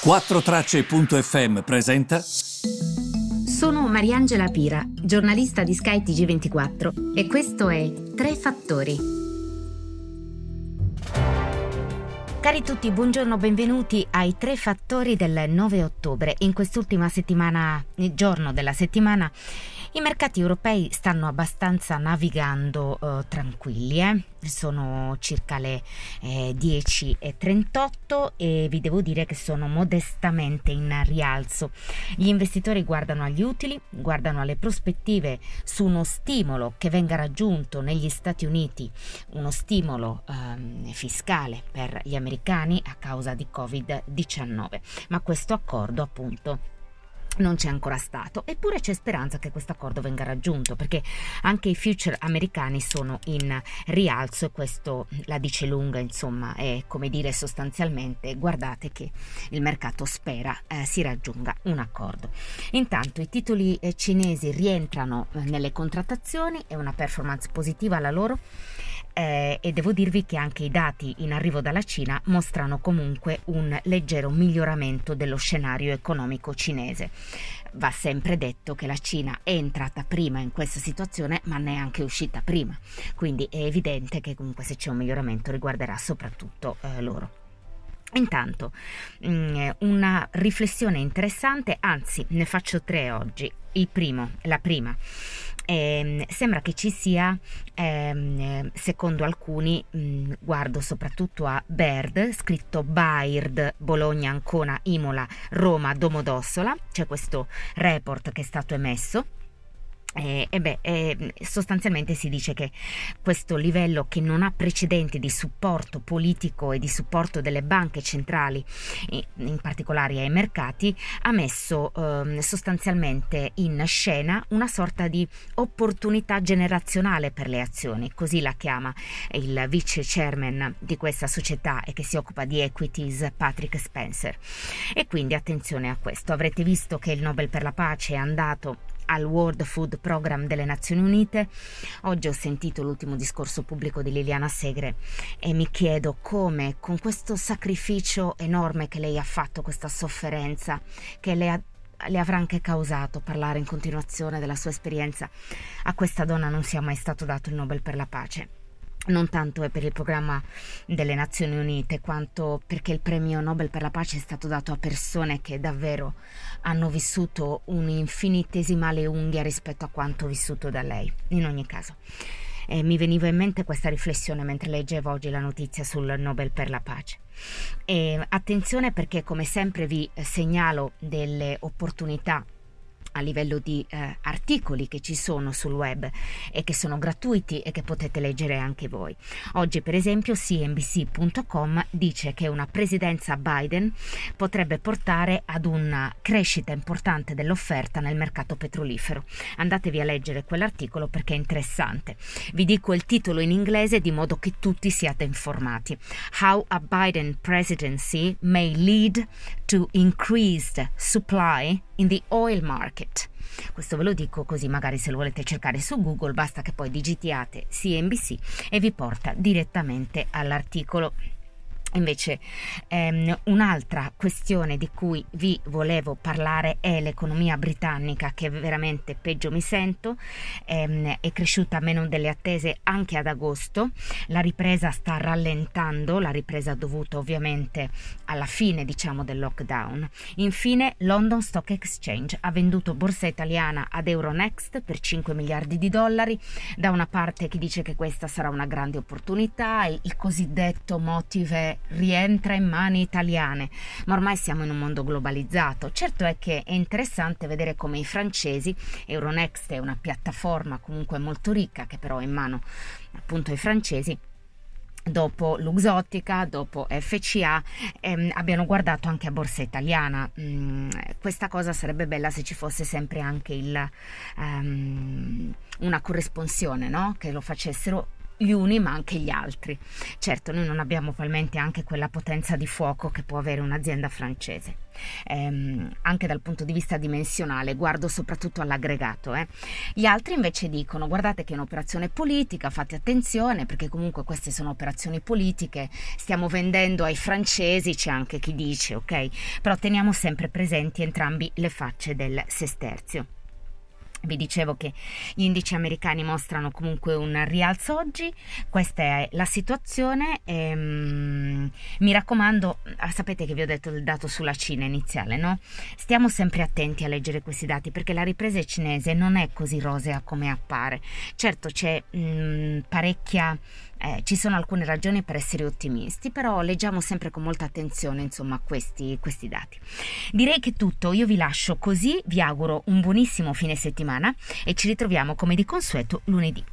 4Tracce.fm presenta. Sono Mariangela Pira, giornalista di Sky TG24 e questo è Tre Fattori. Cari tutti, buongiorno, benvenuti ai Tre Fattori del 9 ottobre. In quest'ultima settimana, giorno della settimana, i mercati europei stanno abbastanza navigando eh, tranquilli, eh? sono circa le eh, 10.38 e vi devo dire che sono modestamente in rialzo. Gli investitori guardano agli utili, guardano alle prospettive su uno stimolo che venga raggiunto negli Stati Uniti, uno stimolo ehm, fiscale per gli americani a causa di Covid-19, ma questo accordo appunto non c'è ancora stato, eppure c'è speranza che questo accordo venga raggiunto perché anche i future americani sono in rialzo e questo la dice lunga, insomma, è come dire sostanzialmente guardate che il mercato spera eh, si raggiunga un accordo. Intanto i titoli eh, cinesi rientrano eh, nelle contrattazioni, è una performance positiva la loro eh, e devo dirvi che anche i dati in arrivo dalla Cina mostrano comunque un leggero miglioramento dello scenario economico cinese. Va sempre detto che la Cina è entrata prima in questa situazione ma ne è anche uscita prima, quindi è evidente che comunque se c'è un miglioramento riguarderà soprattutto eh, loro. Intanto, mm, una riflessione interessante, anzi ne faccio tre oggi. Il primo, la prima eh, sembra che ci sia, ehm, secondo alcuni, mh, guardo soprattutto a Baird, scritto Baird, Bologna, Ancona, Imola, Roma, Domodossola, c'è questo report che è stato emesso eh, e beh, eh, sostanzialmente si dice che questo livello che non ha precedenti di supporto politico e di supporto delle banche centrali, in particolare ai mercati, ha messo eh, sostanzialmente in scena una sorta di opportunità generazionale per le azioni, così la chiama il vice chairman di questa società e che si occupa di equities, Patrick Spencer. E quindi attenzione a questo, avrete visto che il Nobel per la pace è andato al World Food Program delle Nazioni Unite. Oggi ho sentito l'ultimo discorso pubblico di Liliana Segre e mi chiedo come con questo sacrificio enorme che lei ha fatto, questa sofferenza che le ha le avrà anche causato parlare in continuazione della sua esperienza. A questa donna non sia mai stato dato il Nobel per la pace non tanto è per il programma delle Nazioni Unite, quanto perché il premio Nobel per la pace è stato dato a persone che davvero hanno vissuto un'infinitesimale unghia rispetto a quanto vissuto da lei. In ogni caso, eh, mi veniva in mente questa riflessione mentre leggevo oggi la notizia sul Nobel per la pace. E attenzione perché, come sempre, vi segnalo delle opportunità a livello di eh, articoli che ci sono sul web e che sono gratuiti e che potete leggere anche voi. Oggi per esempio CNBC.com dice che una presidenza Biden potrebbe portare ad una crescita importante dell'offerta nel mercato petrolifero. Andatevi a leggere quell'articolo perché è interessante. Vi dico il titolo in inglese di modo che tutti siate informati. How a Biden presidency may lead to increased supply in the oil market. Questo ve lo dico così magari se lo volete cercare su Google basta che poi digitiate CNBC e vi porta direttamente all'articolo. Invece ehm, un'altra questione di cui vi volevo parlare è l'economia britannica che veramente peggio mi sento, ehm, è cresciuta meno delle attese anche ad agosto, la ripresa sta rallentando, la ripresa dovuta ovviamente alla fine diciamo del lockdown. Infine London Stock Exchange ha venduto borsa italiana ad Euronext per 5 miliardi di dollari, da una parte chi dice che questa sarà una grande opportunità, il cosiddetto motive rientra in mani italiane, ma ormai siamo in un mondo globalizzato. Certo è che è interessante vedere come i francesi, Euronext è una piattaforma comunque molto ricca che però è in mano appunto ai francesi, dopo Luxottica, dopo FCA, ehm, abbiano guardato anche a Borsa Italiana. Mm, questa cosa sarebbe bella se ci fosse sempre anche il, um, una corresponsione, no? che lo facessero gli uni ma anche gli altri. Certo, noi non abbiamo probabilmente anche quella potenza di fuoco che può avere un'azienda francese. Ehm, anche dal punto di vista dimensionale, guardo soprattutto all'aggregato. Eh. Gli altri invece dicono guardate che è un'operazione politica, fate attenzione perché comunque queste sono operazioni politiche, stiamo vendendo ai francesi, c'è anche chi dice, ok? Però teniamo sempre presenti entrambi le facce del sesterzio. Vi dicevo che gli indici americani mostrano comunque un rialzo oggi, questa è la situazione. Ehm, mi raccomando, ah, sapete che vi ho detto il dato sulla Cina iniziale, no? Stiamo sempre attenti a leggere questi dati perché la ripresa cinese non è così rosea come appare. Certo c'è mh, mm, parecchia eh, ci sono alcune ragioni per essere ottimisti, però leggiamo sempre con molta attenzione insomma questi, questi dati. Direi che è tutto, io vi lascio così, vi auguro un buonissimo fine settimana e ci ritroviamo come di consueto lunedì.